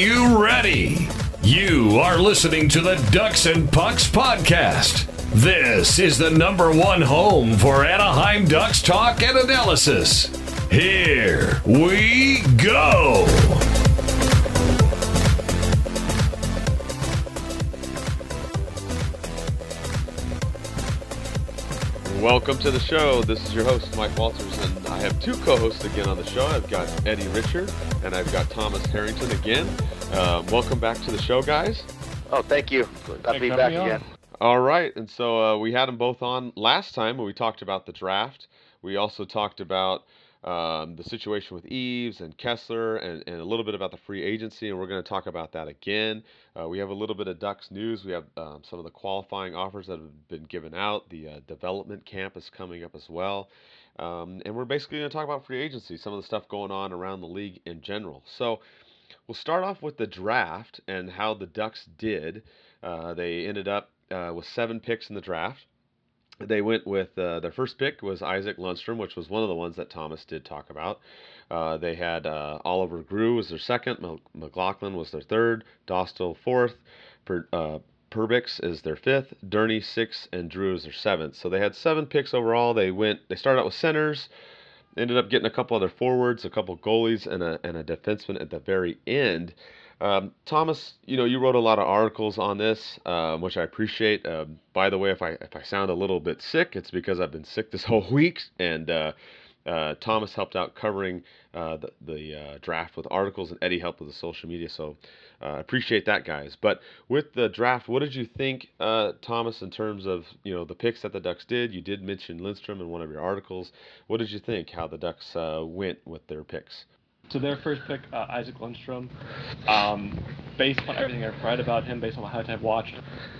You ready? You are listening to the Ducks and Pucks podcast. This is the number one home for Anaheim Ducks talk and analysis. Here we go. Welcome to the show. This is your host, Mike Walters, and I have two co hosts again on the show. I've got Eddie Richard and I've got Thomas Harrington again. Uh, welcome back to the show, guys. Oh, thank you. Glad to be back again. All right, and so uh, we had them both on last time when we talked about the draft. We also talked about um, the situation with Eaves and Kesler and, and a little bit about the free agency, and we're going to talk about that again. Uh, we have a little bit of Ducks news. We have um, some of the qualifying offers that have been given out. The uh, development camp is coming up as well. Um, and we're basically going to talk about free agency, some of the stuff going on around the league in general. So we'll start off with the draft and how the Ducks did. Uh, they ended up uh, with seven picks in the draft they went with uh, their first pick was Isac Lundstrom, which was one of the ones that Thomas did talk about. Uh, they had uh, Oliver Groulx was their second, McLaughlin was their third, Dostal fourth, per, uh, Perbix is their fifth, Durny sixth, and Drew is their seventh. So they had seven picks overall. They went. They started out with centers, ended up getting a couple other forwards, a couple goalies, and a and a defenseman at the very end. Um, Thomas, you know, you wrote a lot of articles on this, um, which I appreciate. Um, by the way, if I if I sound a little bit sick, it's because I've been sick this whole week, and uh, uh, Thomas helped out covering uh, the, the uh, draft with articles, and Eddie helped with the social media. So uh, appreciate that, guys. But with the draft, what did you think, Thomas, in terms of you know the picks that the Ducks did? You did mention Lindstrom in one of your articles. What did you think how the Ducks went with their picks? to their first pick, uh, Isac Lundstrom. Um, based on everything I've read about him, based on how I've watched,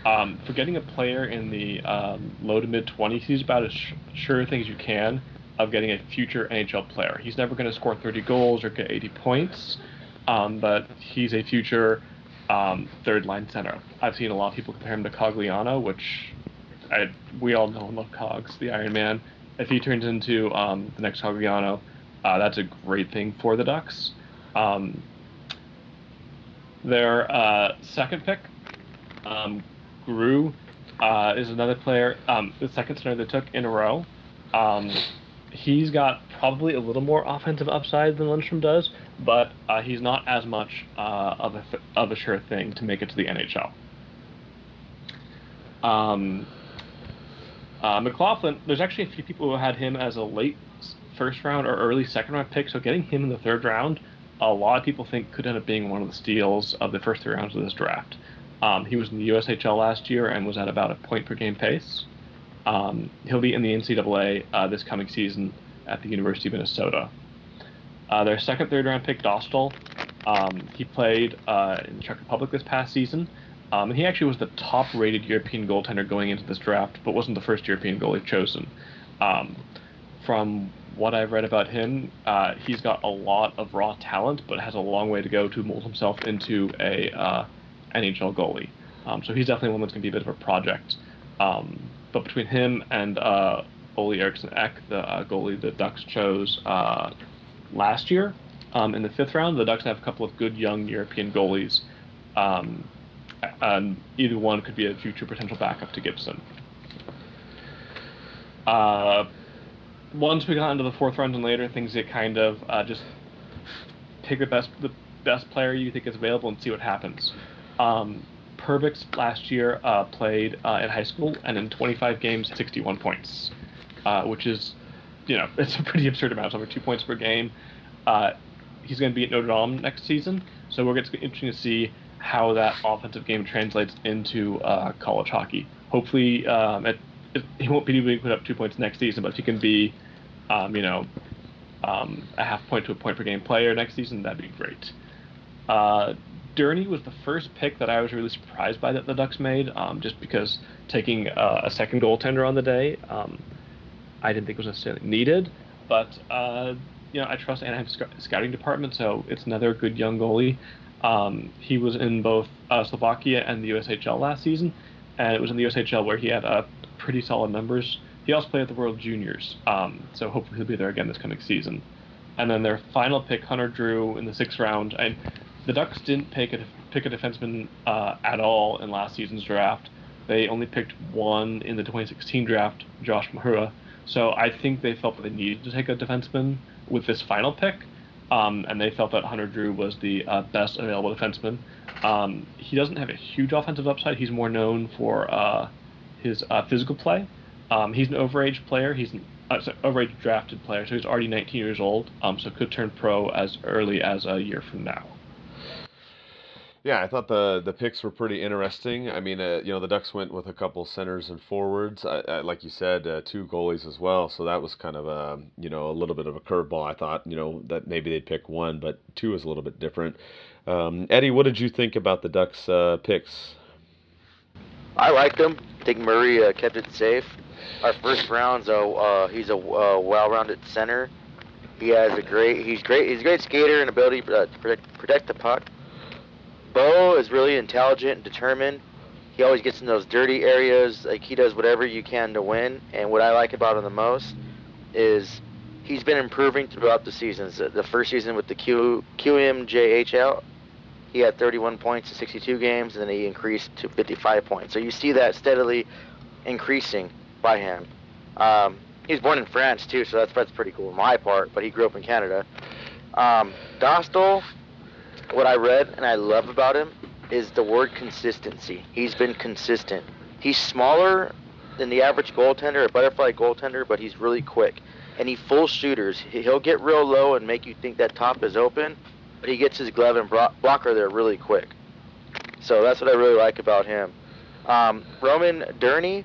um, for getting a player in the um, low to mid 20s, he's about as sh- sure thing as you can of getting a future NHL player. He's never going to score 30 goals or get 80 points, um, but he's a future um, third line center. I've seen a lot of people compare him to Cogliano, which I, we all know and love Cogs, the Iron Man. If he turns into um, the next Cogliano, uh, that's a great thing for the Ducks. Um, their uh, second pick, um, Groulx, uh, is another player, um, the second center they took in a row. Um, he's got probably a little more offensive upside than Lundstrom does, but uh, he's not as much uh, of, a, of a sure thing to make it to the NHL. Um, uh, McLaughlin, there's actually a few people who had him as a late first round or early second round pick. So getting him in the third round, a lot of people think could end up being one of the steals of the first three rounds of this draft. Um, he was in the USHL last year and was at about a point per game pace. Um, he'll be in the NCAA uh, this coming season at the University of Minnesota. Uh, their second, third round pick, Dostal, um, he played uh, in the Czech Republic this past season. Um, and he actually was the top rated European goaltender going into this draft, but wasn't the first European goalie chosen. Um, from what I've read about him, uh, he's got a lot of raw talent, but has a long way to go to mold himself into a uh, NHL goalie. Um, so he's definitely one that's going to be a bit of a project. Um, but between him and uh, Olle Eriksson Ek, the uh, goalie the Ducks chose uh, last year um, in the fifth round, the Ducks have a couple of good young European goalies. Um, and either one could be a future potential backup to Gibson. Uh, once we got into the fourth round and later, things get kind of uh, just pick the best the best player you think is available and see what happens. Um, Perbix last year uh, played uh, in high school and in 25 games, 61 points, uh, which is, you know, it's a pretty absurd amount. It's over two points per game. Uh, he's going to be at Notre Dame next season, so we're going to be interesting to see how that offensive game translates into uh, college hockey. Hopefully, um, at he won't be able to put up two points next season, but if he can be, um, you know, um, a half point to a point per game player next season, that'd be great. Uh, Durny was the first pick that I was really surprised by that the Ducks made, um, just because taking uh, a second goaltender on the day, um, I didn't think was necessarily needed. But uh, you know, I trust Anaheim's scouting department, so it's another good young goalie. Um, he was in both uh, Slovakia and the USHL last season, and it was in the USHL where he had a pretty solid numbers. He also played at the World Juniors, um, so hopefully he'll be there again this coming season. and then their final pick, Hunter Drew, in the sixth round. And the Ducks didn't pick a pick a defenseman uh, at all in last season's draft. They only picked one in the 2016 draft, Josh Mahura. So I think they felt that they needed to take a defenseman with this final pick, um, and they felt that Hunter Drew was the uh, best available defenseman. Um, he doesn't have a huge offensive upside. He's more known for uh, his uh, physical play. Um, he's an overage player. He's an uh, sorry, overage drafted player, so he's already 19 years old. Um, so could turn pro as early as a year from now. Yeah, I thought the the picks were pretty interesting. I mean, uh, you know, the Ducks went with a couple centers and forwards, I, I, like you said, uh, two goalies as well. So that was kind of a you know a little bit of a curveball. I thought you know that maybe they'd pick one, but two is a little bit different. Um, Eddie, what did you think about the Ducks uh, picks? I liked them. I think Murray uh, kept it safe. Our first round's a uh, he's a uh, well-rounded center. He has a great he's great he's a great skater and ability to protect, protect the puck. Bo is really intelligent and determined. He always gets in those dirty areas. Like he does whatever you can to win. And what I like about him the most is he's been improving throughout the seasons. The first season with the Q QMJHL, he had 31 points in 62 games, and then he increased to 55 points. So you see that steadily increasing by him. Um, he's born in France too, so that's that's pretty cool on my part. But he grew up in Canada. Um, Dostal, what I read and I love about him is the word consistency. He's been consistent. He's smaller than the average goaltender, a butterfly goaltender, but he's really quick. And he full shooters. He'll get real low and make you think that top is open, but he gets his glove and blocker there really quick. So that's what I really like about him. Um, Roman Durny,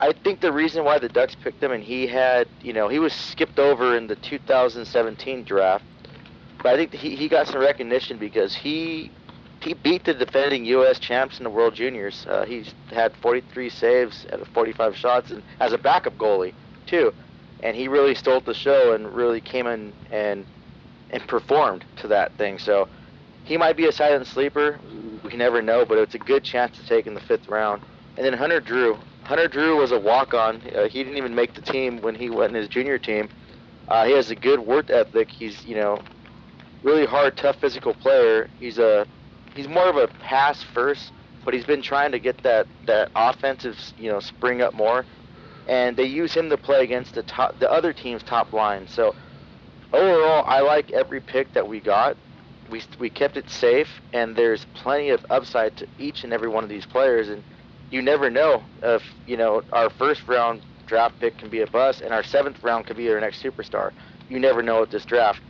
I think the reason why the Ducks picked him and he had, you know, he was skipped over in the 2017 draft but I think he, he got some recognition because he he beat the defending U.S. champs in the World Juniors. Uh, he's had 43 saves out of 45 shots, and as a backup goalie too. And he really stole the show and really came in and and performed to that thing. So he might be a silent sleeper. We never know, but it's a good chance to take in the fifth round. And then Hunter Drew. Hunter Drew was a walk-on. Uh, he didn't even make the team when he went in his junior team. Uh, he has a good work ethic. He's you know really hard, tough physical player. He's a he's more of a pass first, but he's been trying to get that that offensive you know spring up more, and they use him to play against the top the other team's top line. So overall, I like every pick that we got. We we kept it safe, and there's plenty of upside to each and every one of these players, and you never know if you know our first round draft pick can be a bust, and our seventh round could be our next superstar. You never know with this draft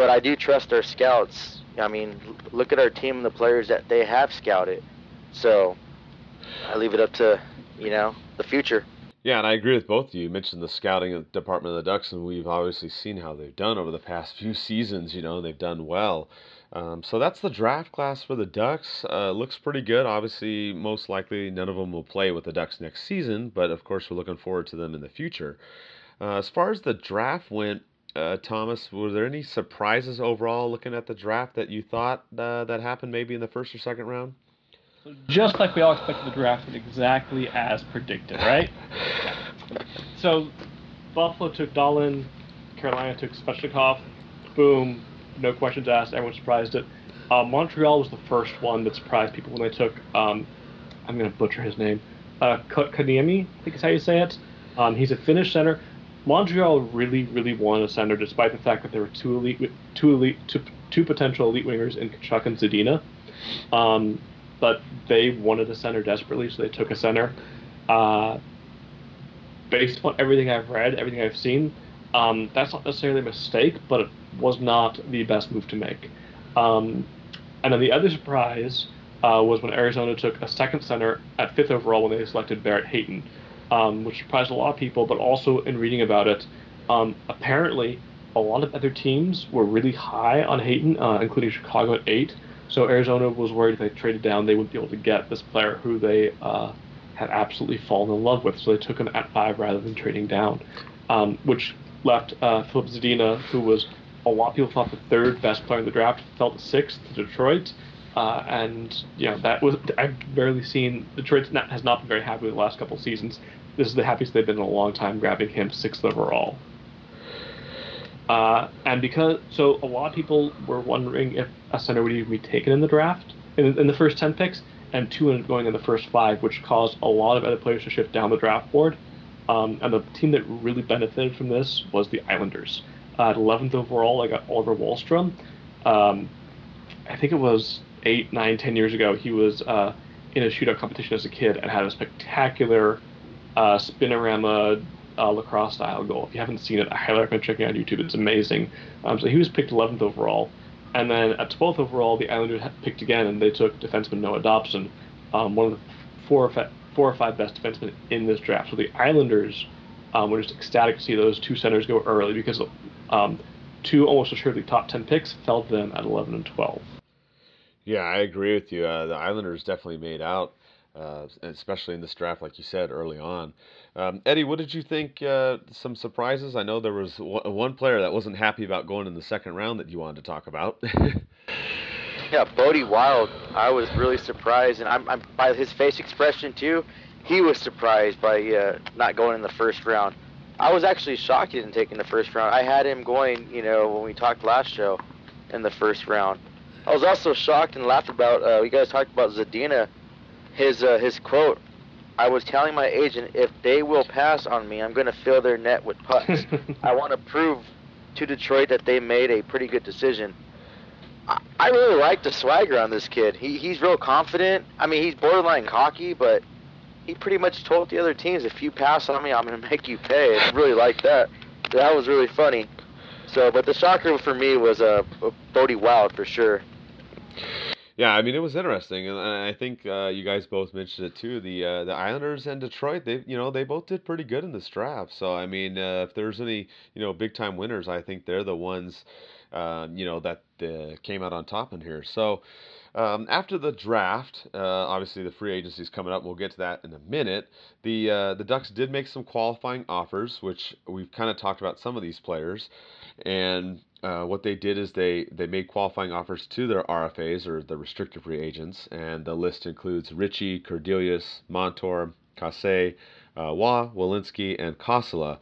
but I do trust our scouts. I mean, look at our team and the players that they have scouted. So I leave it up to you know the future. Yeah, and I agree with both of you. You mentioned the scouting department of the Ducks, and we've obviously seen how they've done over the past few seasons. You know, they've done well. Um, so that's the draft class for the Ducks. Uh, looks pretty good. Obviously, most likely none of them will play with the Ducks next season, but of course, we're looking forward to them in the future. Uh, as far as the draft went, uh, Thomas, were there any surprises overall looking at the draft that you thought uh, that happened maybe in the first or second round? Just like we all expected the draft exactly as predicted, right? so Buffalo took Dahlin, Carolina took Svechnikov, boom, no questions asked, everyone surprised it. Uh, Montreal was the first one that surprised people when they took, um, I'm going to butcher his name, uh, Kaniemi, I think is how you say it. Um, he's a Finnish center. Montreal really, really wanted a center, despite the fact that there were two elite, two elite, two, two potential elite wingers in Tkachuk and Zadina. Um, but they wanted a center desperately, so they took a center. Uh, based on everything I've read, everything I've seen, um, that's not necessarily a mistake, but it was not the best move to make. Um, and then the other surprise uh, was when Arizona took a second center at fifth overall when they selected Barrett Hayton um, which surprised a lot of people. But also in reading about it, um, apparently a lot of other teams were really high on Hayton, uh, including Chicago at eight. So Arizona was worried if they traded down, they wouldn't be able to get this player who they uh, had absolutely fallen in love with. So they took him at five rather than trading down, um, which left uh, Filip Zadina, who was a lot of people thought the third best player in the draft, fell to sixth to Detroit. Uh, and you know that was I've barely seen Detroit not, has not been very happy with the last couple of seasons this is the happiest they've been in a long time, grabbing him sixth overall. Uh, and because so a lot of people were wondering if a center would even be taken in the draft in, in the first ten picks, and two ended up going in the first five, which caused a lot of other players to shift down the draft board. Um, and the team that really benefited from this was the Islanders. Uh, at 11th overall, I got Oliver Wahlstrom. Um, I think it was eight, nine, ten years ago. He was uh, in a shootout competition as a kid and had a spectacular uh, spinorama uh, lacrosse style goal. If you haven't seen it, I highly recommend checking out YouTube. It's amazing. Um, so he was picked 11th overall. And then at 12th overall, the Islanders picked again, and they took defenseman Noah Dobson, um, one of the four or, five, four or five best defensemen in this draft. So the Islanders um, were just ecstatic to see those two centers go early because um, two almost assuredly top 10 picks fell to them at 11 and 12. Yeah, I agree with you. Uh, the Islanders definitely made out, uh, especially in this draft, like you said early on. Um, Eddie, what did you think? Uh, some surprises? I know there was one player that wasn't happy about going in the second round that you wanted to talk about. yeah, Bode Wild. I was really surprised, and I'm, I'm by his face expression too. He was surprised by uh, not going in the first round. I was actually shocked he didn't take in the first round. I had him going, you know, when we talked last show, in the first round. I was also shocked and laughed about. Uh, you guys talked about Zadina. His uh, his quote. I was telling my agent if they will pass on me, I'm going to fill their net with pucks. I want to prove to Detroit that they made a pretty good decision. I, I really like the swagger on this kid. He he's real confident. I mean, he's borderline cocky, but he pretty much told the other teams, if you pass on me, I'm going to make you pay. I really like that. That was really funny. So, but the shocker for me was a uh, Bode Wild for sure. Yeah, I mean it was interesting, and I think uh, you guys both mentioned it too. The uh, the Islanders and Detroit, they you know they both did pretty good in this draft. So I mean, uh, if there's any you know big time winners, I think they're the ones uh, you know that uh, came out on top in here. So um, after the draft, uh, obviously the free agency is coming up. We'll get to that in a minute. The uh, the Ducks did make some qualifying offers, which we've kind of talked about some of these players, and uh, what they did is they they made qualifying offers to their RFAs or the restricted free agents, and the list includes Ritchie, Kerdiles, Montour, Kase, uh, Waugh, Welinski, and Kossila.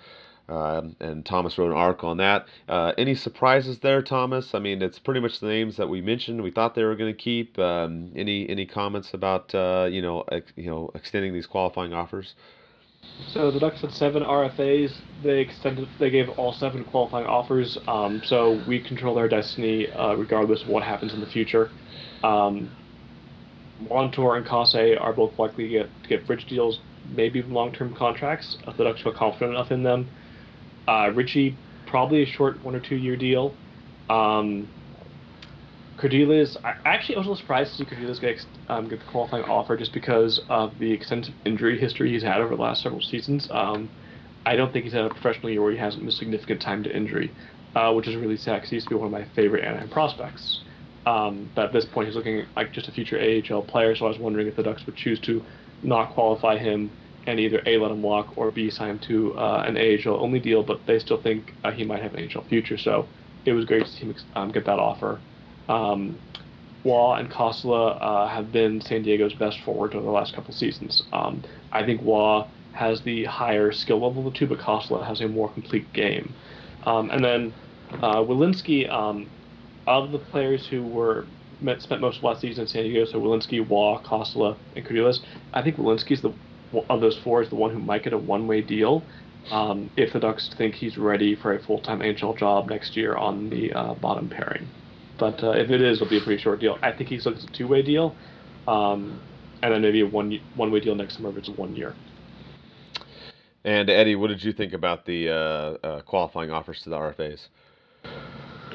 Um, and Thomas wrote an article on that. Uh, any surprises there, Thomas? I mean, it's pretty much the names that we mentioned. We thought they were going to keep. Um, any any comments about uh, you know ex, you know extending these qualifying offers? So the Ducks had seven RFAs. They extended. They gave all seven qualifying offers. Um, so we control their destiny uh, regardless of what happens in the future. Um, Montour and Kase are both likely to get, get bridge deals, maybe even long-term contracts if the Ducks feel confident enough in them. Uh, Ritchie, probably a short one or two year deal. Um, Kerdiles, I actually was a little surprised to see Kerdiles get, um, get the qualifying offer just because of the extensive injury history he's had over the last several seasons. Um, I don't think he's had a professional year where he hasn't missed significant time to injury, uh, which is really sad because he used to be one of my favorite Anaheim prospects. Um, but at this point, he's looking like just a future AHL player, so I was wondering if the Ducks would choose to not qualify him and either A, let him walk, or B, sign him to uh, an AHL only deal, but they still think uh, he might have an AHL future. So it was great to see him um, get that offer. Um, and Kossila uh, have been San Diego's best forward over the last couple seasons. Um, I think Waugh has the higher skill level of the two, but Kossila has a more complete game. Um, and then uh, um, of the players who were met, spent most of last season in San Diego, so Welinski, Waugh, Kossila, and Kerdiles, I think Welinski's the of those four is the one who might get a one-way deal um, if the Ducks think he's ready for a full-time NHL job next year on the uh, bottom pairing. But uh, if it is, it'll be a pretty short deal. I think he's looking at a two-way deal, um, and then maybe a one one-way deal next summer if it's one year. And Eddie, what did you think about the uh, uh qualifying offers to the RFAs?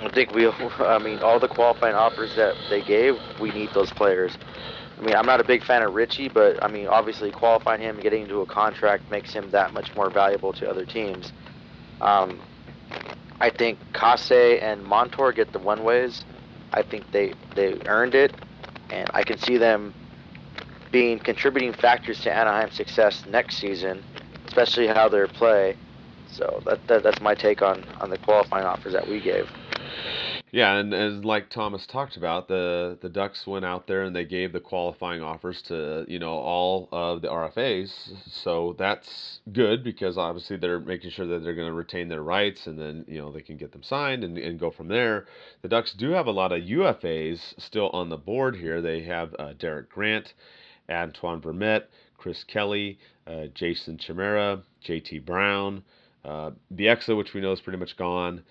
I think we, I mean, all the qualifying offers that they gave, we need those players. I mean, I'm not a big fan of Ritchie, but I mean, obviously qualifying him and getting into a contract makes him that much more valuable to other teams. Um, I think Kase and Montour get the one ways. I think they they earned it, and I can see them being contributing factors to Anaheim's success next season, especially how they play. So that, that that's my take on on the qualifying offers that we gave. Yeah, and as like Thomas talked about, the the Ducks went out there and they gave the qualifying offers to you know all of the RFAs. So that's good because obviously they're making sure that they're going to retain their rights and then you know they can get them signed and, and go from there. The Ducks do have a lot of UFAs still on the board here. They have uh, Derek Grant, Antoine Vermette, Chris Kelly, uh, Jason Chimera, JT Brown, uh, Bieksa, which we know is pretty much gone.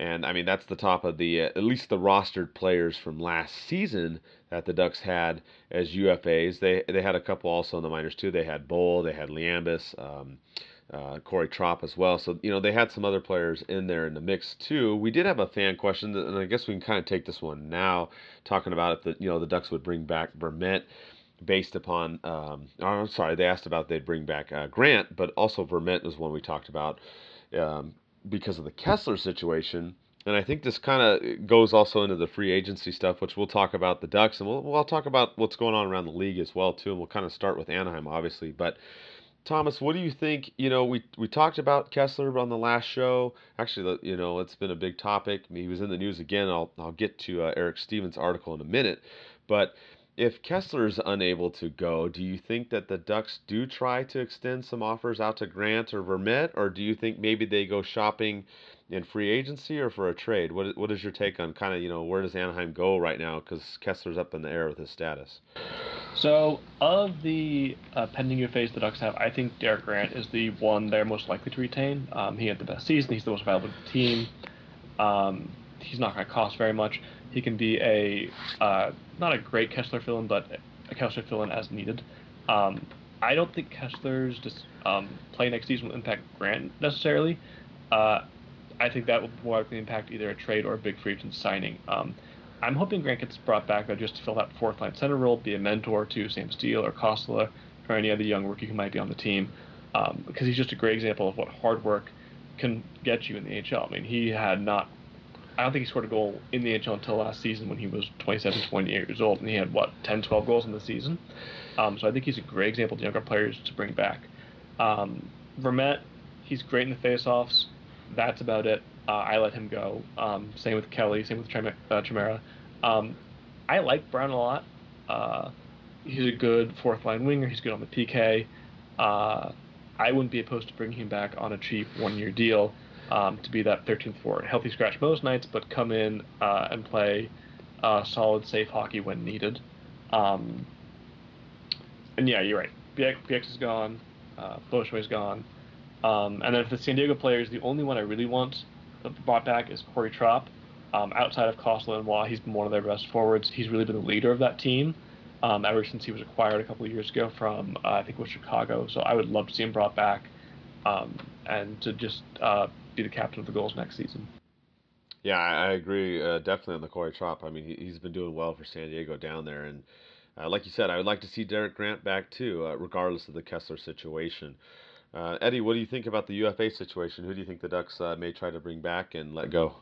And I mean, that's the top of the, uh, at least the rostered players from last season that the Ducks had as UFAs. They they had a couple also in the minors too. They had Bull, they had Liambas, um, uh, Corey Tropp as well. So, you know, they had some other players in there in the mix too. We did have a fan question, and I guess we can kind of take this one now, talking about if the, you know, the Ducks would bring back Vermette based upon, um, oh, I'm sorry, they asked about they'd bring back uh, Grant, but also Vermette was one we talked about. Um, because of the Kesler situation. And I think this kind of goes also into the free agency stuff, which we'll talk about the Ducks, and we'll, we'll talk about what's going on around the league as well too. And we'll kind of start with Anaheim, obviously. But Thomas, what do you think? You know, we we talked about Kesler on the last show. Actually, you know, it's been a big topic. He was in the news again. I'll I'll get to uh, Eric Stephens' article in a minute, but if Kesler is unable to go, do you think that the Ducks do try to extend some offers out to Grant or Vermette, or do you think maybe they go shopping in free agency or for a trade? What what is your take on kind of you know where does Anaheim go right now because Kesler's up in the air with his status? So of the uh, pending UFAs the Ducks have, I think Derek Grant is the one they're most likely to retain. Um, he had the best season. He's the most valuable team. Um, he's not going to cost very much. He can be a uh, not a great Kesler fill-in, but a Kesler fill-in as needed. Um, I don't think Kesler's just um, play next season will impact Grant necessarily. Uh, I think that will more likely impact either a trade or a big free agent signing. Um, I'm hoping Grant gets brought back though just to fill that fourth line center role, be a mentor to Sam Steel or Kossila or any other young rookie who might be on the team, um, because he's just a great example of what hard work can get you in the NHL. I mean, he had not I don't think he scored a goal in the NHL until last season when he was 27, 28 years old, and he had what 10, 12 goals in the season. Um, so I think he's a great example to younger players to bring back. Um, Vermette, he's great in the faceoffs. That's about it. Uh, I let him go. Um, same with Kelly. Same with Chim- uh. Um, I like Brown a lot. Uh, he's a good fourth line winger. He's good on the PK. Uh, I wouldn't be opposed to bringing him back on a cheap one year deal um, to be that 13th forward. Healthy scratch most nights, but come in uh, and play uh, solid, safe hockey when needed. Um, and yeah, you're right. Bieksa, is gone. Uh, is gone. Um, and then for the San Diego players, the only one I really want brought back is Corey Tropp. Um, outside of Kossila and Waugh, he's been one of their best forwards. He's really been the leader of that team um, ever since he was acquired a couple of years ago from, uh, I think it was Chicago. So I would love to see him brought back um, and to just uh, be the captain of the Gulls next season. Yeah, I agree uh, definitely on the Corey Tropp. I mean, he, has been doing well for San Diego down there, and uh, like you said, I would like to see Derek Grant back too, uh, regardless of the Kesler situation. Uh, Eddie, what do you think about the UFA situation? Who do you think the Ducks uh, may try to bring back and let go?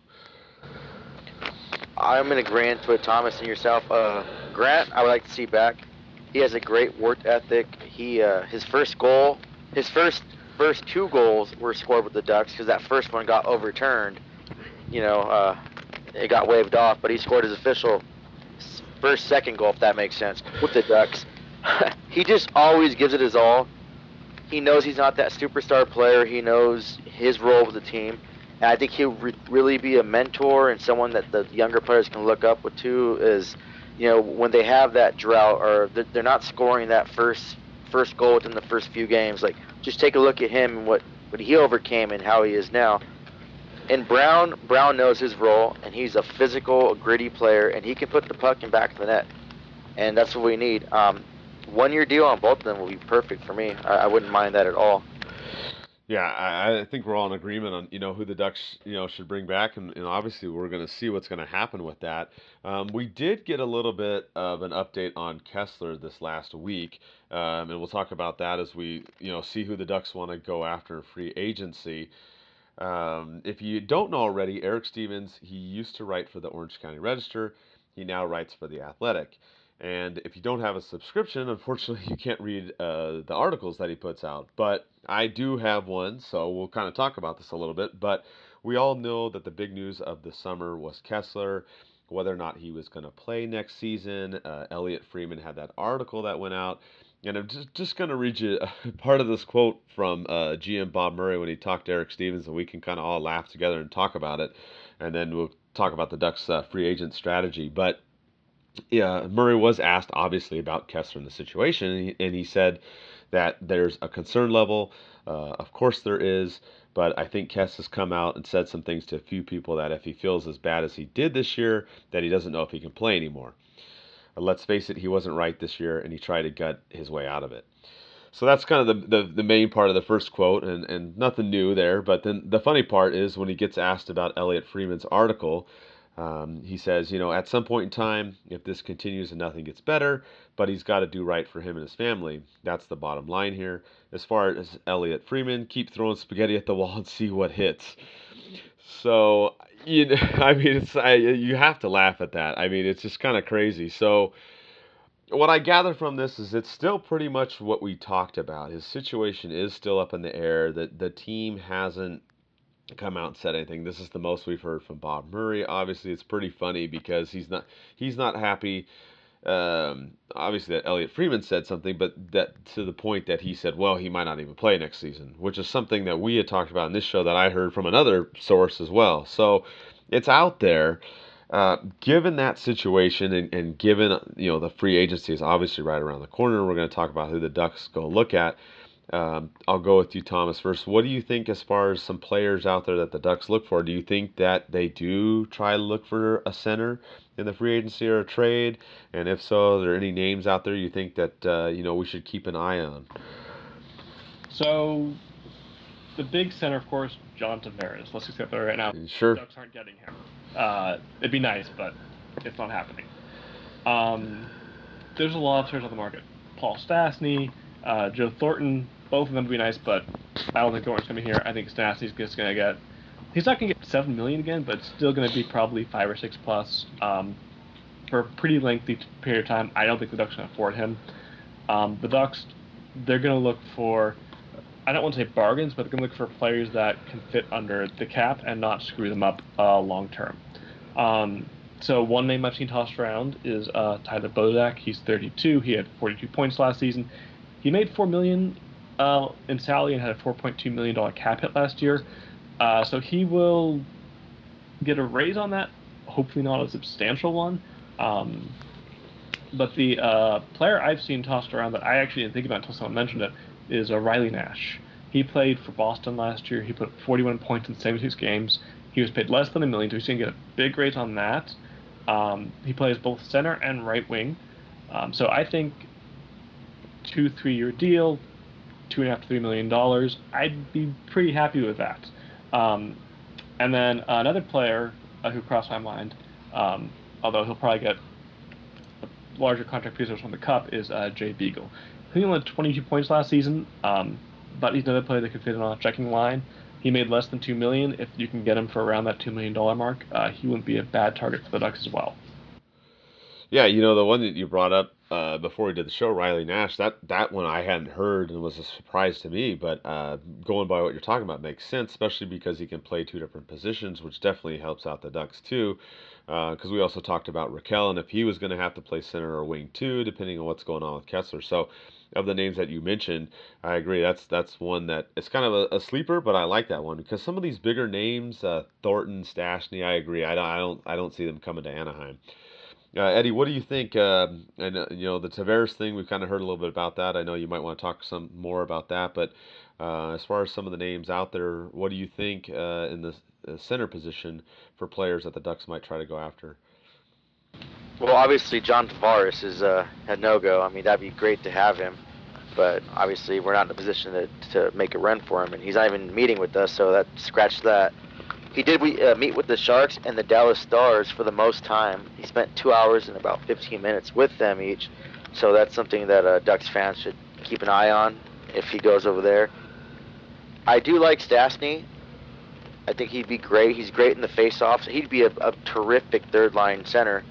I'm going to Grant with Thomas and yourself. Uh, Grant, I would like to see back. He has a great work ethic. He his first goal, his first first two goals were scored with the Ducks because that first one got overturned. You know, uh, it got waved off, but he scored his official first, second goal, if that makes sense, with the Ducks. he just always gives it his all. He knows he's not that superstar player. He knows his role with the team. And I think he'll re- really be a mentor and someone that the younger players can look up with too. Is you know when they have that drought or they're not scoring that first first goal within the first few games, like just take a look at him and what, what he overcame and how he is now. And Brown, Brown knows his role, and he's a physical, gritty player, and he can put the puck in back of the net, and that's what we need. Um, one year deal on both of them will be perfect for me. I, I wouldn't mind that at all. Yeah, I, I, think we're all in agreement on you know who the Ducks you know should bring back, and, and obviously we're going to see what's going to happen with that. Um, we did get a little bit of an update on Kesler this last week, um, and we'll talk about that as we you know see who the Ducks want to go after in free agency. Um, if you don't know already, Eric Stephens he used to write for the Orange County Register. He now writes for the Athletic. And if you don't have a subscription, unfortunately, you can't read uh, the articles that he puts out. But I do have one, so we'll kind of talk about this a little bit. But we all know that the big news of the summer was Kesler, whether or not he was going to play next season. Uh, Elliotte Friedman had that article that went out. And I'm just, just going to read you part of this quote from uh, GM Bob Murray when he talked to Eric Stephens, and we can kind of all laugh together and talk about it. And then we'll talk about the Ducks' uh, free agent strategy. But yeah, Murray was asked, obviously, about Kesler and the situation, and he, and he said that there's a concern level. Uh, of course, there is. But I think Kess has come out and said some things to a few people that if he feels as bad as he did this year, that he doesn't know if he can play anymore. But let's face it, he wasn't right this year, and he tried to gut his way out of it. So that's kind of the, the, the, main part of the first quote, and, and nothing new there. But then the funny part is when he gets asked about Elliotte Friedman's article, um, he says, you know, at some point in time, if this continues and nothing gets better, but he's got to do right for him and his family. That's the bottom line here. As far as Elliotte Friedman, keep throwing spaghetti at the wall and see what hits. So, you know, I mean, it's I, you have to laugh at that. I mean, it's just kind of crazy. So, what I gather from this is it's still pretty much what we talked about. His situation is still up in the air. That the team hasn't come out and said anything. This is the most we've heard from Bob Murray. Obviously, it's pretty funny because he's not he's not happy. Um, obviously, that Elliotte Friedman said something, but that to the point that he said, well, he might not even play next season, which is something that we had talked about in this show that I heard from another source as well. So it's out there. Uh, given that situation and, and given you know the free agency is obviously right around the corner, we're going to talk about who the Ducks go look at. Um, I'll go with you, Thomas, first. What do you think as far as some players out there that the Ducks look for? Do you think that they do try to look for a center in the free agency or a trade? And if so, are there any names out there you think that uh, you know we should keep an eye on? So, the big center, of course, John Tavares. Let's accept that right now. Sure. The Ducks aren't getting him. Uh, it'd be nice, but it's not happening. Um, there's a lot of players on the market. Paul Stastny, uh, Joe Thornton, both of them would be nice, but I don't think Thornton's gonna be here. I think Stastny's just gonna get. He's not gonna get seven million again, but it's still gonna be probably five or six plus um, for a pretty lengthy period of time. I don't think the Ducks can afford him. Um, the Ducks, they're gonna look for. I don't want to say bargains, but they're gonna look for players that can fit under the cap and not screw them up uh, long term. Um, so one name I've seen tossed around is uh, Tyler Bozak. He's 32. He had 42 points last season. He made four million uh, in salary and had a 4.2 million dollar cap hit last year. Uh, so he will get a raise on that. Hopefully not a substantial one. Um, but the uh, player I've seen tossed around that I actually didn't think about until someone mentioned it is uh, Riley Nash. He played for Boston last year. He put 41 points in 76 games. He was paid less than a million, so he's going to get a big raise on that. Um, he plays both center and right wing. Um, so I think two, three year deal, two and a half to three million dollars, I'd be pretty happy with that. Um, and then another player uh, who crossed my mind, um, although he'll probably get a larger contract because from the Cup, is uh, Jay Beagle. He only had 22 points last season, um, but he's another player that could fit in on a checking line. He made less than two million. If you can get him for around that two million dollar mark, uh, he wouldn't be a bad target for the Ducks as well. Yeah, you know the one that you brought up uh, before we did the show, Riley Nash. That that one I hadn't heard and was a surprise to me. But uh, going by what you're talking about makes sense, especially because he can play two different positions, which definitely helps out the Ducks too. Because uh, we also talked about Rakell and if he was going to have to play center or wing too, depending on what's going on with Kesler. So of the names that you mentioned, I agree. That's that's one that it's kind of a, a sleeper, but I like that one because some of these bigger names, uh, Thornton, Stastny, I agree. I don't I don't I don't see them coming to Anaheim. Uh, Eddie, what do you think? Uh, and uh, you know the Tavares thing, we've kind of heard a little bit about that. I know you might want to talk some more about that, but uh, as far as some of the names out there, what do you think uh, in the center position for players that the Ducks might try to go after? Well, obviously John Tavares is uh, a no-go. I mean, that'd be great to have him, but obviously we're not in a position to, to make a run for him, and he's not even meeting with us, so that scratch that. He did we, uh, meet with the Sharks and the Dallas Stars for the most time. He spent two hours and about 15 minutes with them each. So that's something that uh, Ducks fans should keep an eye on if he goes over there. I do like Stastny. I think he'd be great. He's great in the face-offs. He'd be a, a terrific third-line center,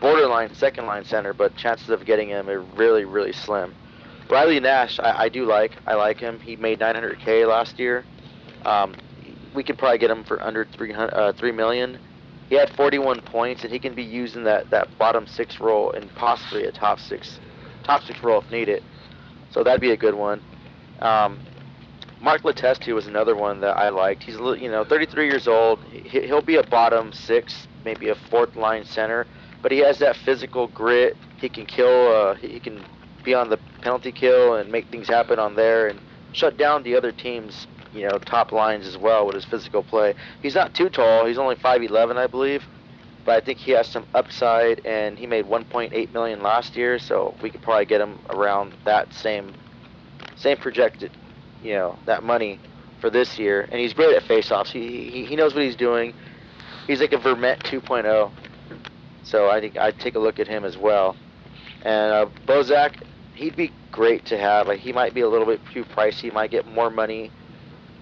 borderline second-line center, but chances of getting him are really, really slim. Riley Nash, I, I do like. I like him. He made 900K last year. Um, we could probably get him for under 300, uh, 3 million. He had 41 points, and he can be used in that, that bottom six role and possibly a top six top six role if needed. So that'd be a good one. Um, Mark Letestu was another one that I liked. He's you know 33 years old. He'll be a bottom six, maybe a fourth line center, but he has that physical grit. He can kill. Uh, he can be on the penalty kill and make things happen on there and shut down the other team's you know top lines as well with his physical play. He's not too tall. He's only 5'11, I believe, but I think he has some upside. And he made 1.8 million last year, so we could probably get him around that same same projected you know that money for this year, and he's great at faceoffs. He, he he knows what he's doing. He's like a Vermette 2.0. So I think I'd take a look at him as well. And uh, Bozak, he'd be great to have. Like, he might be a little bit too pricey. He might get more money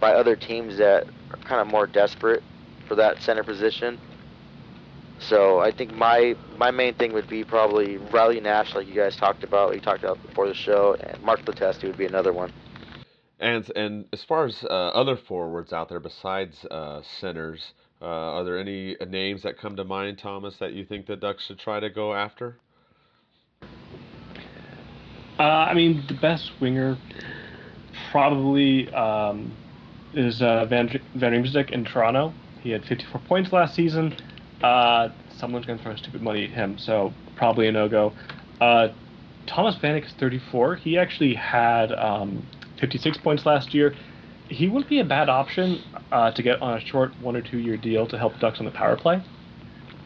by other teams that are kind of more desperate for that center position. So I think my my main thing would be probably Riley Nash, like you guys talked about. We talked about before the show, and Mark Letestu would be another one. And and as far as uh, other forwards out there besides uh, centers, uh, are there any names that come to mind, Thomas, that you think the Ducks should try to go after? Uh, I mean, the best winger probably um, is uh, Van Van Riemsdyk in Toronto. He had 54 points last season. Uh, someone's going to throw stupid money at him, so probably a no go. Thomas Vanek is 34. He actually had um, 56 points last year. He wouldn't be a bad option uh, to get on a short one or two year deal to help Ducks on the power play.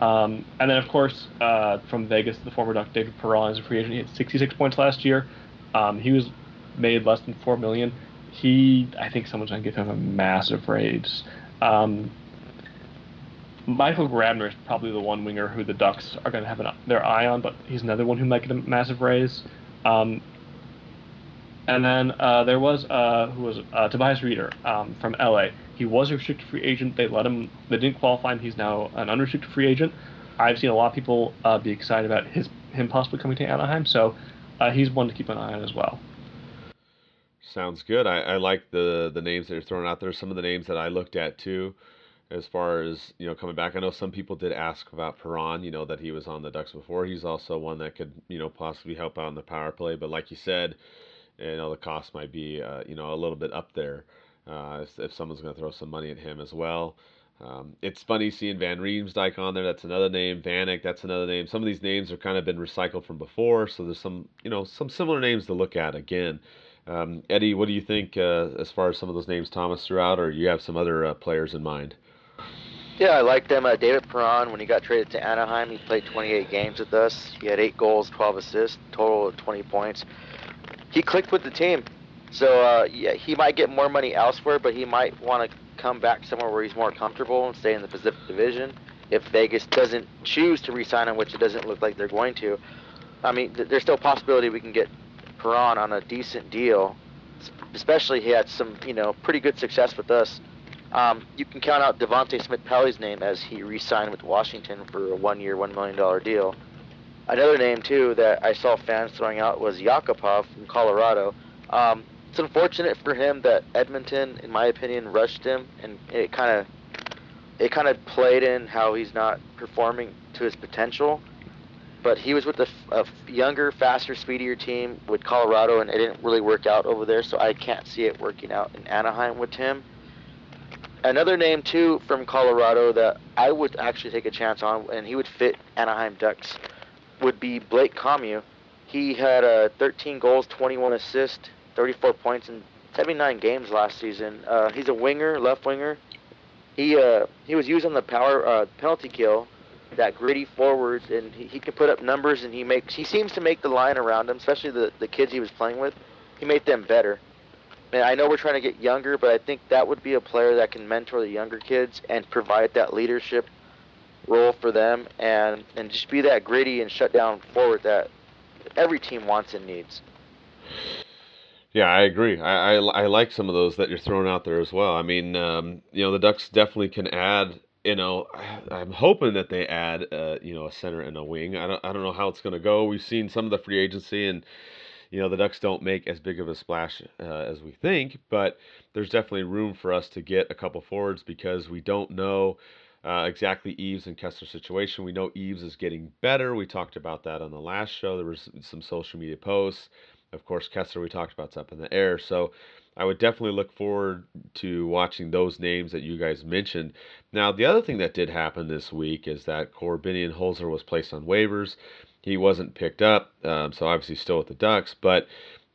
Um, and then, of course, uh, from Vegas, the former Duck David Perron is a free agent. He had 66 points last year. Um, he was made less than four million. He, I think, someone's going to give him a massive raise. Um, Michael Grabner is probably the one winger who the Ducks are going to have an, their eye on, but he's another one who might get a massive raise. Um, and then uh, there was uh, who was uh, Tobias Rieder um, from LA. He was a restricted free agent. They let him. They didn't qualify him. He's now an unrestricted free agent. I've seen a lot of people uh, be excited about his him possibly coming to Anaheim. So uh, he's one to keep an eye on as well. Sounds good. I, I like the the names that you're throwing out there. Some of the names that I looked at too, as far as you know coming back. I know some people did ask about Perron. You know that he was on the Ducks before. He's also one that could you know possibly help out in the power play. But like you said you know the cost might be uh, you know a little bit up there uh, if, if, someone's going to throw some money at him as well. Um, it's funny seeing Van Riemsdyk on there. That's another name. Vanek. That's another name. Some of these names are kind of been recycled from before, so there's some you know some similar names to look at again. Um, Eddie, what do you think uh, as far as some of those names Thomas threw out, or you have some other uh, players in mind? Yeah, I like them. Uh, David Perron, when he got traded to Anaheim, he played 28 games with us. He had eight goals, 12 assists, total of 20 points he clicked with the team. So uh, yeah, he might get more money elsewhere, but he might want to come back somewhere where he's more comfortable and stay in the Pacific Division. If Vegas doesn't choose to re-sign him, which it doesn't look like they're going to, I mean, th- there's still a possibility we can get Perron on a decent deal. Especially he had some, you know, pretty good success with us. Um, you can count out Devante Smith-Pelly's name as he re-signed with Washington for a one-year, one million dollar deal. Another name too that I saw fans throwing out was Yakupov from Colorado. Um, it's unfortunate for him that Edmonton, in my opinion, rushed him, and it kind of it kind of played in how he's not performing to his potential. But he was with a, a younger, faster, speedier team with Colorado, and it didn't really work out over there. So I can't see it working out in Anaheim with him. Another name too from Colorado that I would actually take a chance on, and he would fit Anaheim Ducks would be Blake Comeau. He had uh, 13 goals, 21 assists, 34 points in 79 games last season. Uh, he's a winger, left winger. He uh, he was used on the power uh, penalty kill, that gritty forwards, and he, he can put up numbers. And he makes he seems to make the line around him, especially the the kids he was playing with. He made them better. And I know we're trying to get younger, but I think that would be a player that can mentor the younger kids and provide that leadership role for them and and just be that gritty and shut down forward that every team wants and needs. Yeah, I agree. I, I, I like some of those that you're throwing out there as well. I mean, um, you know, the Ducks definitely can add. You know, I'm hoping that they add, uh, you know, a center and a wing. I don't, I don't know how it's going to go. We've seen some of the free agency, and you know the Ducks don't make as big of a splash uh, as we think, but there's definitely room for us to get a couple forwards because we don't know uh, exactly Eaves and Kesler's situation. We know Eaves is getting better. We talked about that on the last show. There was some social media posts. Of course, Kesler we talked about up in the air. So I would definitely look forward to watching those names that you guys mentioned. Now, the other thing that did happen this week is that Korbinian Holzer was placed on waivers. He wasn't picked up, um, so obviously still with the Ducks. But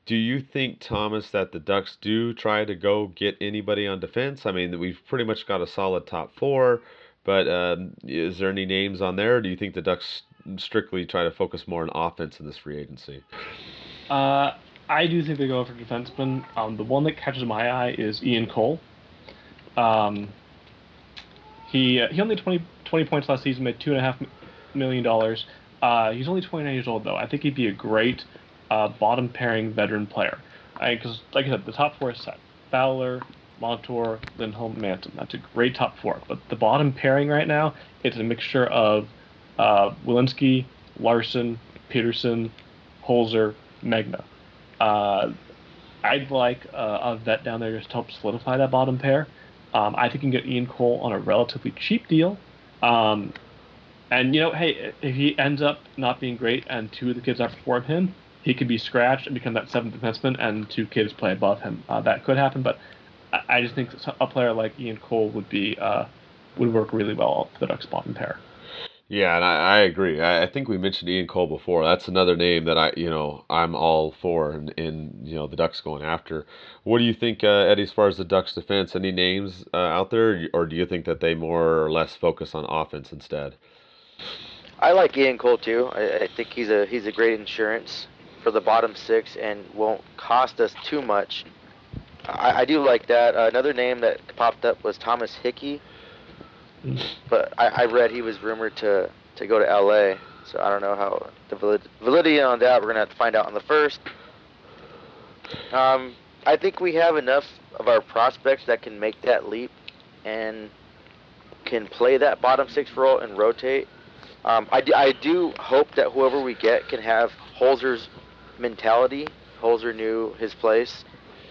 do you think, Thomas, that the Ducks do try to go get anybody on defense? I mean, we've pretty much got a solid top four, but um, is there any names on there? Or do you think the Ducks strictly try to focus more on offense in this free agency? Uh, I do think they go for defenseman. Um, the one that catches my eye is Ian Cole. Um, he uh, he only 20, 20 points last season, made two and a half million dollars. Uh, he's only 29 years old though. I think he'd be a great uh, bottom pairing veteran player. Because like I said, the top four is set: Fowler, Montour, Lindholm, Manson. That's a great top four. But the bottom pairing right now, it's a mixture of uh, Larsson, Pettersson, Holzer, Megna. Uh, I'd like uh, a vet down there just to help solidify that bottom pair. Um, I think you can get Ian Cole on a relatively cheap deal. Um, and, you know, hey, if he ends up not being great and two of the kids outperform him, he could be scratched and become that seventh defenseman and two kids play above him. Uh, that could happen, but I, I, just think a player like Ian Cole would be uh, would work really well for the Ducks bottom pair. Yeah, and I, I agree. I, I, think we mentioned Ian Cole before. That's another name that I, you know, I'm all for, and you know the Ducks going after. What do you think, uh, Eddie, as far as the Ducks defense? Any names uh, out there, or do you think that they more or less focus on offense instead? I like Ian Cole too. I, I think he's a he's a great insurance for the bottom six and won't cost us too much. I, I do like that. Uh, another name that popped up was Thomas Hickey but I, I read he was rumored to, to go to LA, so I don't know how the valid, validity on that. We're gonna have to find out on the first. Um, I think we have enough of our prospects that can make that leap and can play that bottom six role and rotate. Um, I, do, I do hope that whoever we get can have Holzer's mentality. Holzer knew his place.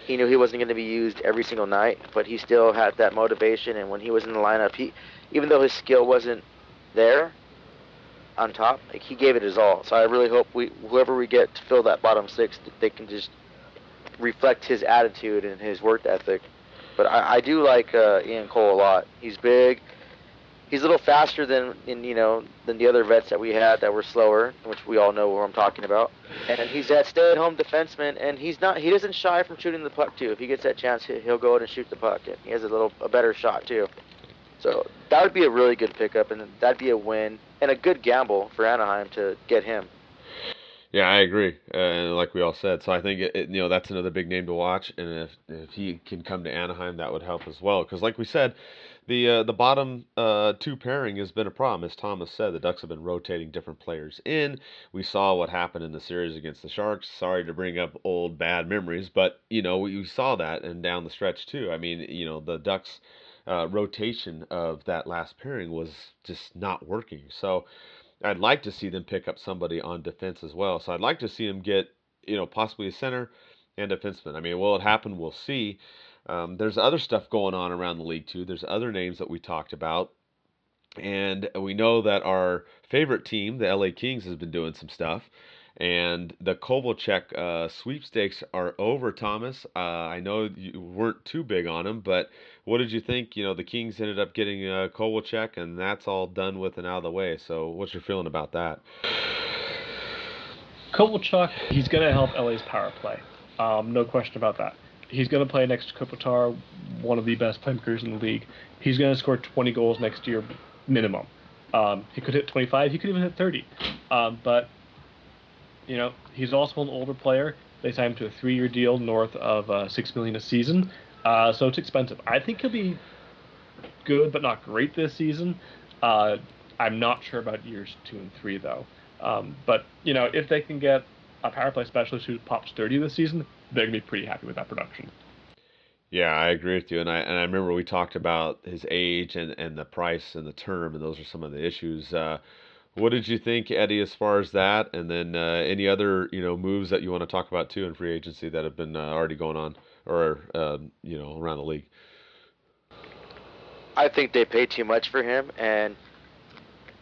He knew he wasn't going to be used every single night, but he still had that motivation. And when he was in the lineup, he even though his skill wasn't there on top, like he gave it his all. So I really hope we whoever we get to fill that bottom six, they can just reflect his attitude and his work ethic. But I, I do like uh, Ian Cole a lot. He's big. He's a little faster than in you know than the other vets that we had that were slower, which we all know what I'm talking about. And he's that stay-at-home defenseman, and he's not he doesn't shy from shooting the puck too. If he gets that chance, he'll go out and shoot the puck. And he has a little a better shot too. So that would be a really good pickup, and that'd be a win and a good gamble for Anaheim to get him. Yeah, I agree, uh, and like we all said, so I think it, it, you know that's another big name to watch, and if if he can come to Anaheim, that would help as well. Because like we said, the uh, the bottom uh, two pairing has been a problem, as Thomas said. The Ducks have been rotating different players in. We saw what happened in the series against the Sharks. Sorry to bring up old bad memories, but you know we, we saw that and down the stretch too. I mean, you know the Ducks uh, rotation of that last pairing was just not working. So I'd like to see them pick up somebody on defense as well. So I'd like to see them get, you know, possibly a center and defenseman. I mean, will it happen? We'll see. Um, there's other stuff going on around the league too. There's other names that we talked about. And we know that our favorite team, the LA Kings, has been doing some stuff and the Kovalchuk uh, sweepstakes are over. Thomas, uh, I know you weren't too big on him, but what did you think? You know, the Kings ended up getting uh, Kovalchuk, and that's all done with and out of the way. So, what's your feeling about that? Kovalchuk, he's going to help LA's power play. Um, no question about that. He's going to play next to Kopitar, one of the best playmakers in the league. He's going to score 20 goals next year minimum. Um, he could hit 25. He could even hit 30. Um, but you know, he's also an older player. They signed him to a three-year deal north of uh, six million a season, uh, so it's expensive. I think he'll be good, but not great this season. Uh, I'm not sure about years two and three though. Um, but you know, if they can get a power play specialist who pops 30 this season, they're gonna be pretty happy with that production. Yeah, I agree with you, and I and I remember we talked about his age and, and the price and the term, and those are some of the issues. Uh, What did you think, Eddie, as far as that, and then uh, any other you know moves that you want to talk about too in free agency that have been uh, already going on or um, you know around the league? I think they paid too much for him, and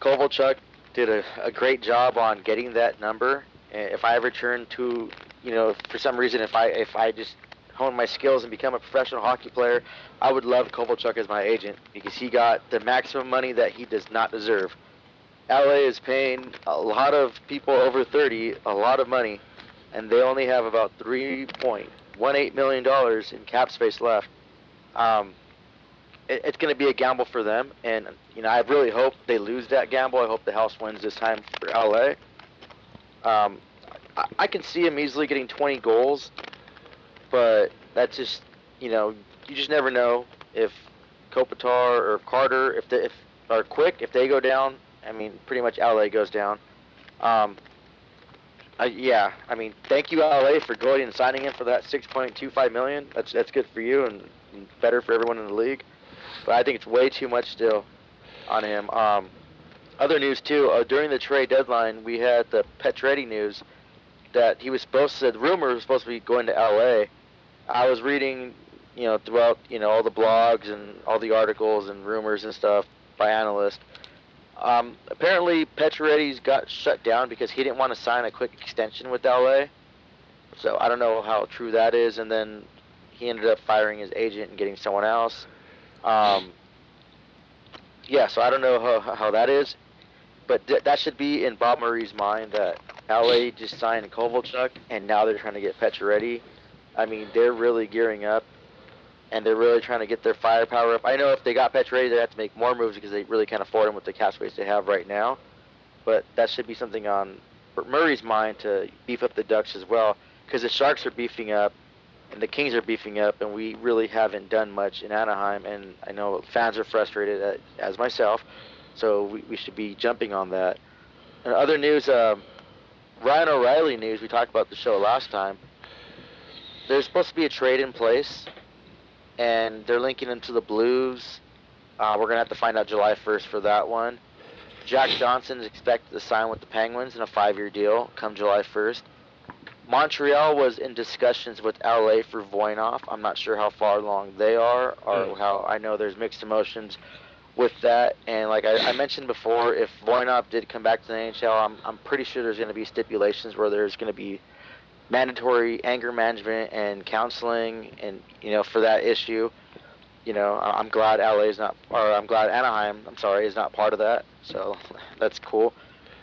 Kovalchuk did a, a great job on getting that number. If I ever turn to, you know, for some reason, if I if I just hone my skills and become a professional hockey player, I would love Kovalchuk as my agent because he got the maximum money that he does not deserve. LA is paying a lot of people over 30 a lot of money, and they only have about 3.18 million dollars in cap space left. Um, it, it's going to be a gamble for them, and you know I really hope they lose that gamble. I hope the house wins this time for LA. Um, I, I can see him easily getting 20 goals, but that's just you know you just never know if Kopitar or Carter if they if are quick if they go down I mean, pretty much LA goes down. Um, uh, yeah, I mean, thank you LA for going and signing him for that 6.25 million. That's that's good for you and, and better for everyone in the league. But I think it's way too much still on him. Um, other news too. Uh, during the trade deadline, we had the Pacioretty news that he was supposed to. The rumor was supposed to be going to LA. I was reading, you know, throughout you know all the blogs and all the articles and rumors and stuff by analysts um, apparently, Pacioretty's got shut down because he didn't want to sign a quick extension with LA. So I don't know how true that is. And then he ended up firing his agent and getting someone else. Um, yeah, so I don't know how, how that is. But th- that should be in Bob Murray's mind that LA just signed Kovalchuk and now they're trying to get Pacioretty. I mean, they're really gearing up and they're really trying to get their firepower up. I know if they got Pacioretty, they have to make more moves because they really can't afford him with the cap space they have right now. But that should be something on Murray's mind to beef up the Ducks as well, because the Sharks are beefing up, and the Kings are beefing up, and we really haven't done much in Anaheim. And I know fans are frustrated, at, as myself, so we, we should be jumping on that. And other news, um, Ryan O'Reilly news. We talked about the show last time. There's supposed to be a trade in place and they're linking him to the Blues. Uh, we're gonna have to find out July 1st for that one. Jack Johnson is expected to sign with the Penguins in a five-year deal come July 1st. Montreal was in discussions with LA for Voynov. I'm not sure how far along they are, or mm. how I know there's mixed emotions with that. And like I, I mentioned before, if Voynov did come back to the NHL, I'm, I'm pretty sure there's going to be stipulations where there's going to be mandatory anger management and counseling, and you know for that issue. You know, I'm glad LA is not, or I'm glad Anaheim, I'm sorry, is not part of that. So that's cool.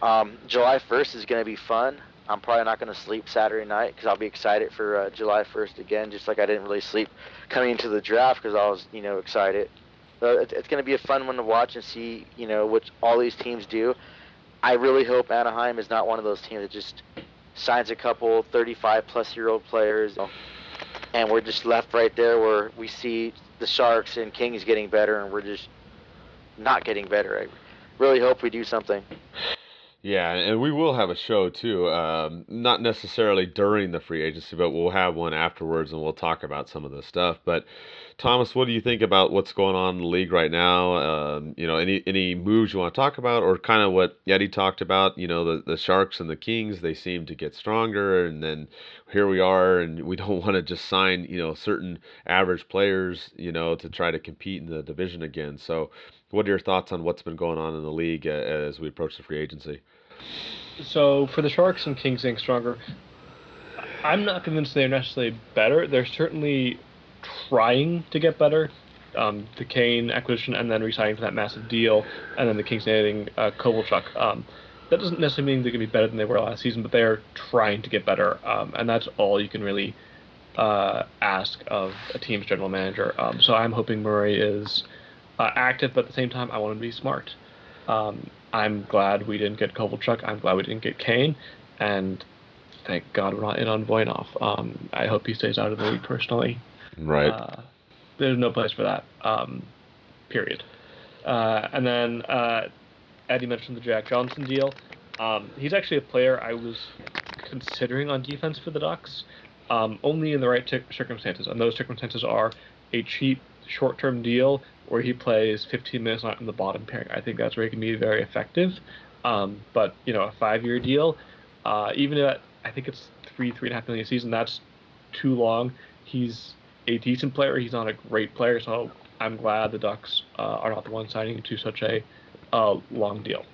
Um, July 1st is going to be fun. I'm probably not going to sleep Saturday night because I'll be excited for uh, July 1st again, just like I didn't really sleep coming into the draft because I was, you know, excited. So it's, it's going to be a fun one to watch and see, you know, what all these teams do. I really hope Anaheim is not one of those teams that just signs a couple 35 plus year old players, and we're just left right there where we see the Sharks and Kings getting better, and we're just not getting better. I really hope we do something. Yeah, and we will have a show too. Um, not necessarily during the free agency, but we'll have one afterwards, and we'll talk about some of this stuff. But Thomas, what do you think about what's going on in the league right now? Um, you know, any any moves you want to talk about, or kind of what Eddie talked about? You know, the the Sharks and the Kings, they seem to get stronger, and then here we are, and we don't want to just sign you know certain average players, you know, to try to compete in the division again. So, what are your thoughts on what's been going on in the league uh, as we approach the free agency? So for the Sharks and Kings getting stronger, I'm not convinced they're necessarily better. They're certainly trying to get better. Um, the Kane acquisition and then resigning for that massive deal, and then the Kings adding uh, Kovalchuk. Um, that doesn't necessarily mean they're going to be better than they were last season, but they're trying to get better, um, and that's all you can really uh, ask of a team's general manager. Um, so I'm hoping Murray is uh, active, but at the same time, I want him to be smart. Um, I'm glad we didn't get Kovalchuk. I'm glad we didn't get Kane, and thank God we're not in on Voynov. Um, I hope he stays out of the league personally. Right. Uh, there's no place for that. Um, period. Uh, and then uh, Eddie mentioned the Jack Johnson deal. Um, he's actually a player I was considering on defense for the Ducks, um, only in the right t- circumstances. And those circumstances are a cheap short-term deal where he plays 15 minutes in the bottom pairing. I think that's where he can be very effective. Um, but you know, a five-year deal, uh, even at I think it's three, three and a half million a season, that's too long. He's a decent player. He's not a great player, so I'm glad the Ducks uh, are not the one signing to such a uh, long deal.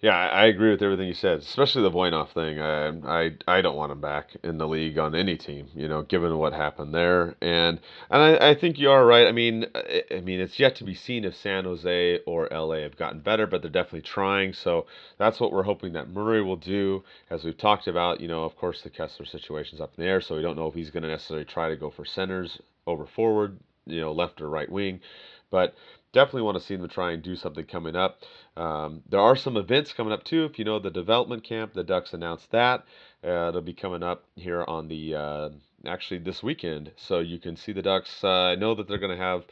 Yeah, I agree with everything you said, especially the Voynov thing. I, I I don't want him back in the league on any team, you know, given what happened there. And and I, I think you are right. I mean, I, I mean, it's yet to be seen if San Jose or LA have gotten better, but they're definitely trying. So that's what we're hoping that Murray will do. As we've talked about, you know, of course the Kesler situation's up in the air, so we don't know if he's going to necessarily try to go for centers over forward, you know, left or right wing. But definitely want to see them try and do something coming up. Um, there are some events coming up too. If you know the development camp, the Ducks announced that uh, it'll be coming up here on the uh, actually this weekend, so you can see the Ducks. Uh, I know that they're going to have.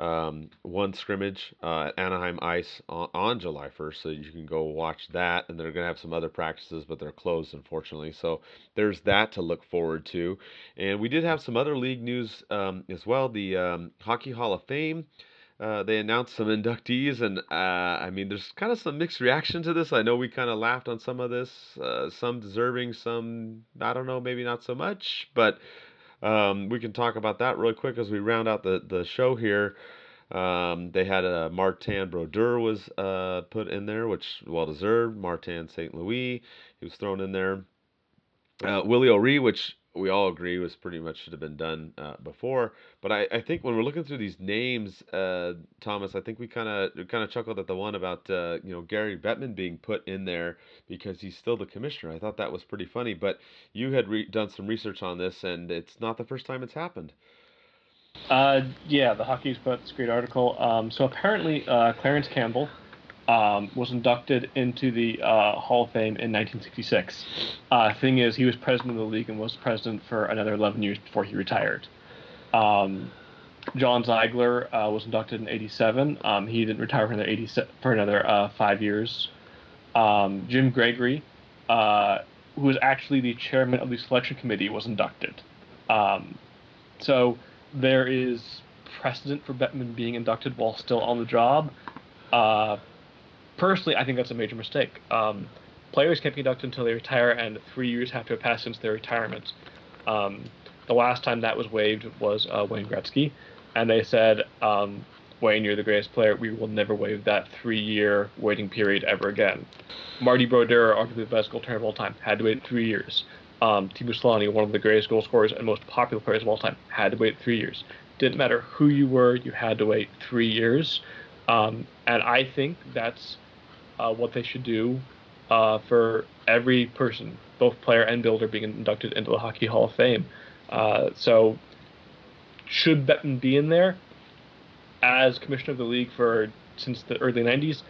Um, one scrimmage uh, at Anaheim Ice on, on, July 1st, so you can go watch that. And they're going to have some other practices, but they're closed, unfortunately. So there's that to look forward to. And we did have some other league news um, as well. The um, Hockey Hall of Fame uh, they announced some inductees, and uh, I mean, there's kind of some mixed reaction to this. I know we kind of laughed on some of this, uh, some deserving, some I don't know, maybe not so much, but um, we can talk about that really quick as we round out the the show here. Um, they had a Martin Brodeur was uh, put in there, which well deserved. Martin St. Louis, he was thrown in there. Uh, Willie O'Ree, which we all agree was pretty much should have been done uh, before. But I, I think when we're looking through these names, uh, Thomas, I think we kind of kind of chuckled at the one about uh, you know Gary Bettman being put in there because he's still the commissioner. I thought that was pretty funny. But you had re- done some research on this, and it's not the first time it's happened. Uh, yeah, the Hockey Express, great article. Um, so apparently, uh, Clarence Campbell um, was inducted into the uh, Hall of Fame in 1966. Uh, thing is, he was president of the league and was president for another 11 years before he retired. Um, John Ziegler uh, was inducted in 87. Um, he didn't retire for another, 80, for another uh, five years. Um, Jim Gregory, uh, who was actually the chairman of the selection committee, was inducted. Um, so there is precedent for Bettman being inducted while still on the job. Uh, personally, I think that's a major mistake. Um, players can't be inducted until they retire, and three years have to have passed since their retirement. Um, the last time that was waived was uh, Wayne Gretzky, and they said, um, Wayne, you're the greatest player. We will never waive that three-year waiting period ever again. Marty Brodeur, arguably the best goaltender of all time, had to wait three years. Um, Teemu Selanne, one of the greatest goal scorers and most popular players of all time, had to wait three years. Didn't matter who you were, you had to wait three years. Um, and I think that's uh, what they should do uh, for every person, both player and builder, being inducted into the Hockey Hall of Fame. Uh, so, should Bettman be in there as commissioner of the league for since the early '90s?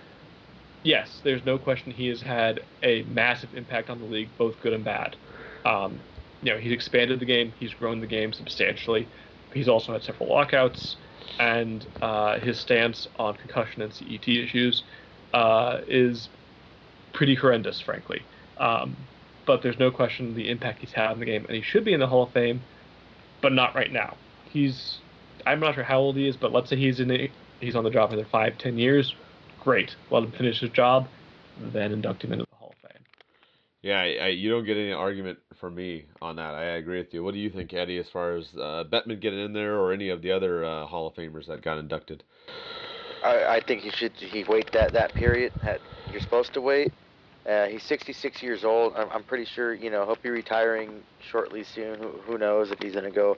Yes, there's no question he has had a massive impact on the league, both good and bad. Um, you know, he's expanded the game, he's grown the game substantially. He's also had several lockouts, and uh, his stance on concussion and CTE issues uh, is pretty horrendous, frankly. Um, but there's no question the impact he's had in the game, and he should be in the Hall of Fame, but not right now. He's I'm not sure how old he is, but let's say he's in the, he's on the job for another five, ten years. Great, let him finish his job, then induct him into the Hall of Fame. Yeah, I, I, you don't get any argument from me on that. I agree with you. What do you think, Eddie, as far as uh, Bettman getting in there, or any of the other uh, Hall of Famers that got inducted? I, I think he should he wait that that period that you're supposed to wait. Uh, he's 66 years old. I'm, I'm pretty sure you know he'll be retiring shortly soon. Who, who knows if he's gonna go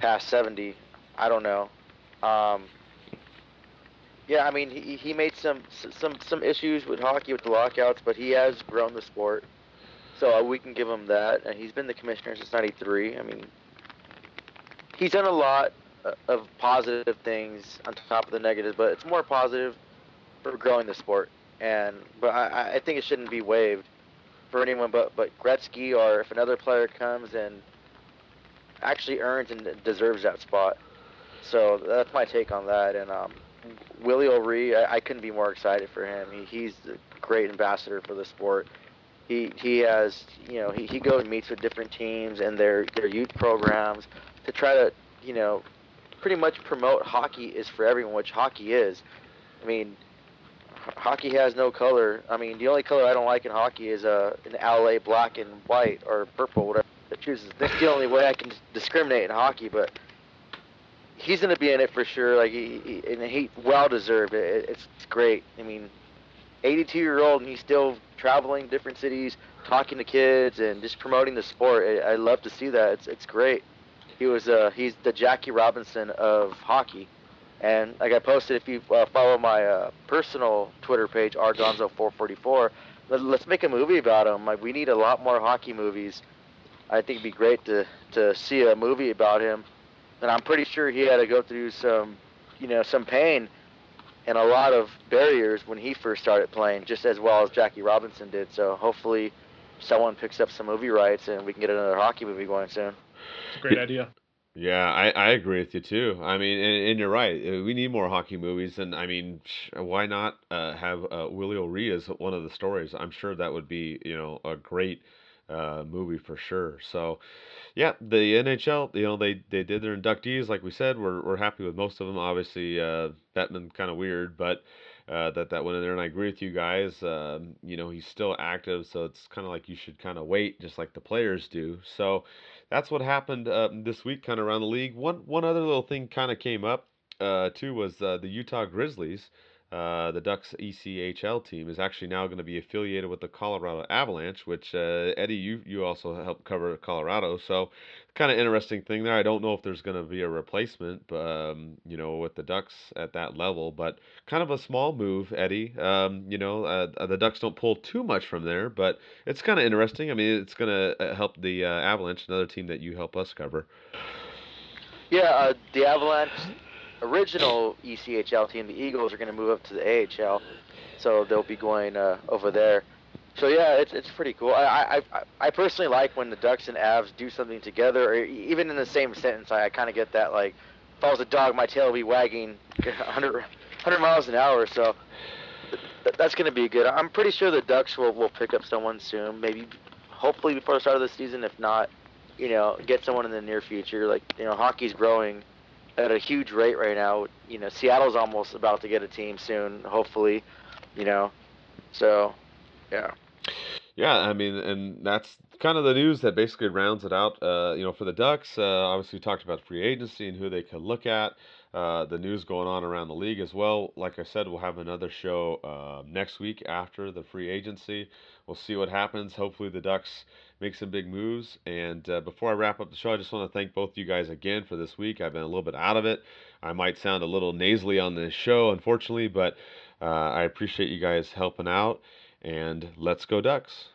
past 70? I don't know. Um, yeah, I mean he, he made some some some issues with hockey with the lockouts, but he has grown the sport, so uh, we can give him that. And he's been the commissioner since '93. I mean, he's done a lot of positive things on top of the negative, but it's more positive for growing the sport. And but I, I think it shouldn't be waived for anyone but but Gretzky or if another player comes and actually earns and deserves that spot. So that's my take on that. And um, Willie O'Ree, I, I couldn't be more excited for him. He, he's a great ambassador for the sport. He he has you know he, he goes and meets with different teams and their their youth programs to try to you know pretty much promote hockey is for everyone, which hockey is. I mean, hockey has no color. I mean, the only color I don't like in hockey is uh, an LA black and white or purple, whatever it chooses. That's the only way I can discriminate in hockey. But he's going to be in it for sure. Like he, he and he well deserved. It, it's, it's great. I mean, 82 year old and he's still traveling different cities, talking to kids and just promoting the sport. I, I love to see that. It's it's great. He was uh he's the Jackie Robinson of hockey. And like I posted, if you uh, follow my uh, personal Twitter page, rgonzo444, let, let's make a movie about him. Like we need a lot more hockey movies. I think it'd be great to to see a movie about him. And I'm pretty sure he had to go through some, you know, some pain and a lot of barriers when he first started playing, just as well as Jackie Robinson did. So hopefully, someone picks up some movie rights and we can get another hockey movie going soon. It's a great idea. Yeah, I, I agree with you too. I mean, and, and you're right. Uh, We need more hockey movies, and I mean, why not uh, have uh, Willie O'Ree as one of the stories? I'm sure that would be, you know, a great uh, movie for sure. So, yeah, the NHL, you know, they they did their inductees, like we said. We're we're happy with most of them. Obviously, uh, kind of weird, but uh, that that went in there, and I agree with you guys. Um, you know, he's still active, so it's kind of like you should kind of wait, just like the players do. So that's what happened uh, this week, kind of around the league. One one other little thing kind of came up uh, too was uh, the Utah Grizzlies. Uh, the Ducks ECHL team is actually now going to be affiliated with the Colorado Avalanche, which uh, Eddie, you you also helped cover Colorado, so kind of interesting thing there. I don't know if there's going to be a replacement, um, you know, with the Ducks at that level, but kind of a small move, Eddie. Um, you know, uh, the Ducks don't pull too much from there, but it's kind of interesting. I mean, it's going to help the uh, Avalanche, another team that you help us cover. Yeah, uh, the Avalanche original ECHL team, the Eagles, are going to move up to the AHL, so they'll be going uh, over there. So yeah, it's it's pretty cool. I, I I personally like when the Ducks and Avs do something together, or even in the same sentence. I, I kind of get that. Like, if I was a dog, my tail would be wagging 100, 100 miles an hour. So th- that's going to be good. I'm pretty sure the Ducks will will pick up someone soon. Maybe, hopefully before the start of the season. If not, you know, get someone in the near future. Like you know, hockey's growing at a huge rate right now. You know, Seattle's almost about to get a team soon, hopefully. You know, so yeah. Yeah, I mean, and that's kind of the news that basically rounds it out. Uh, you know, for the Ducks, uh, obviously we talked about free agency and who they could look at. Uh, the news going on around the league as well. Like I said, we'll have another show uh, next week after the free agency. We'll see what happens. Hopefully, the Ducks make some big moves. And uh, before I wrap up the show, I just want to thank both of you guys again for this week. I've been a little bit out of it. I might sound a little nasally on this show, unfortunately, but uh, I appreciate you guys helping out. And let's go, Ducks.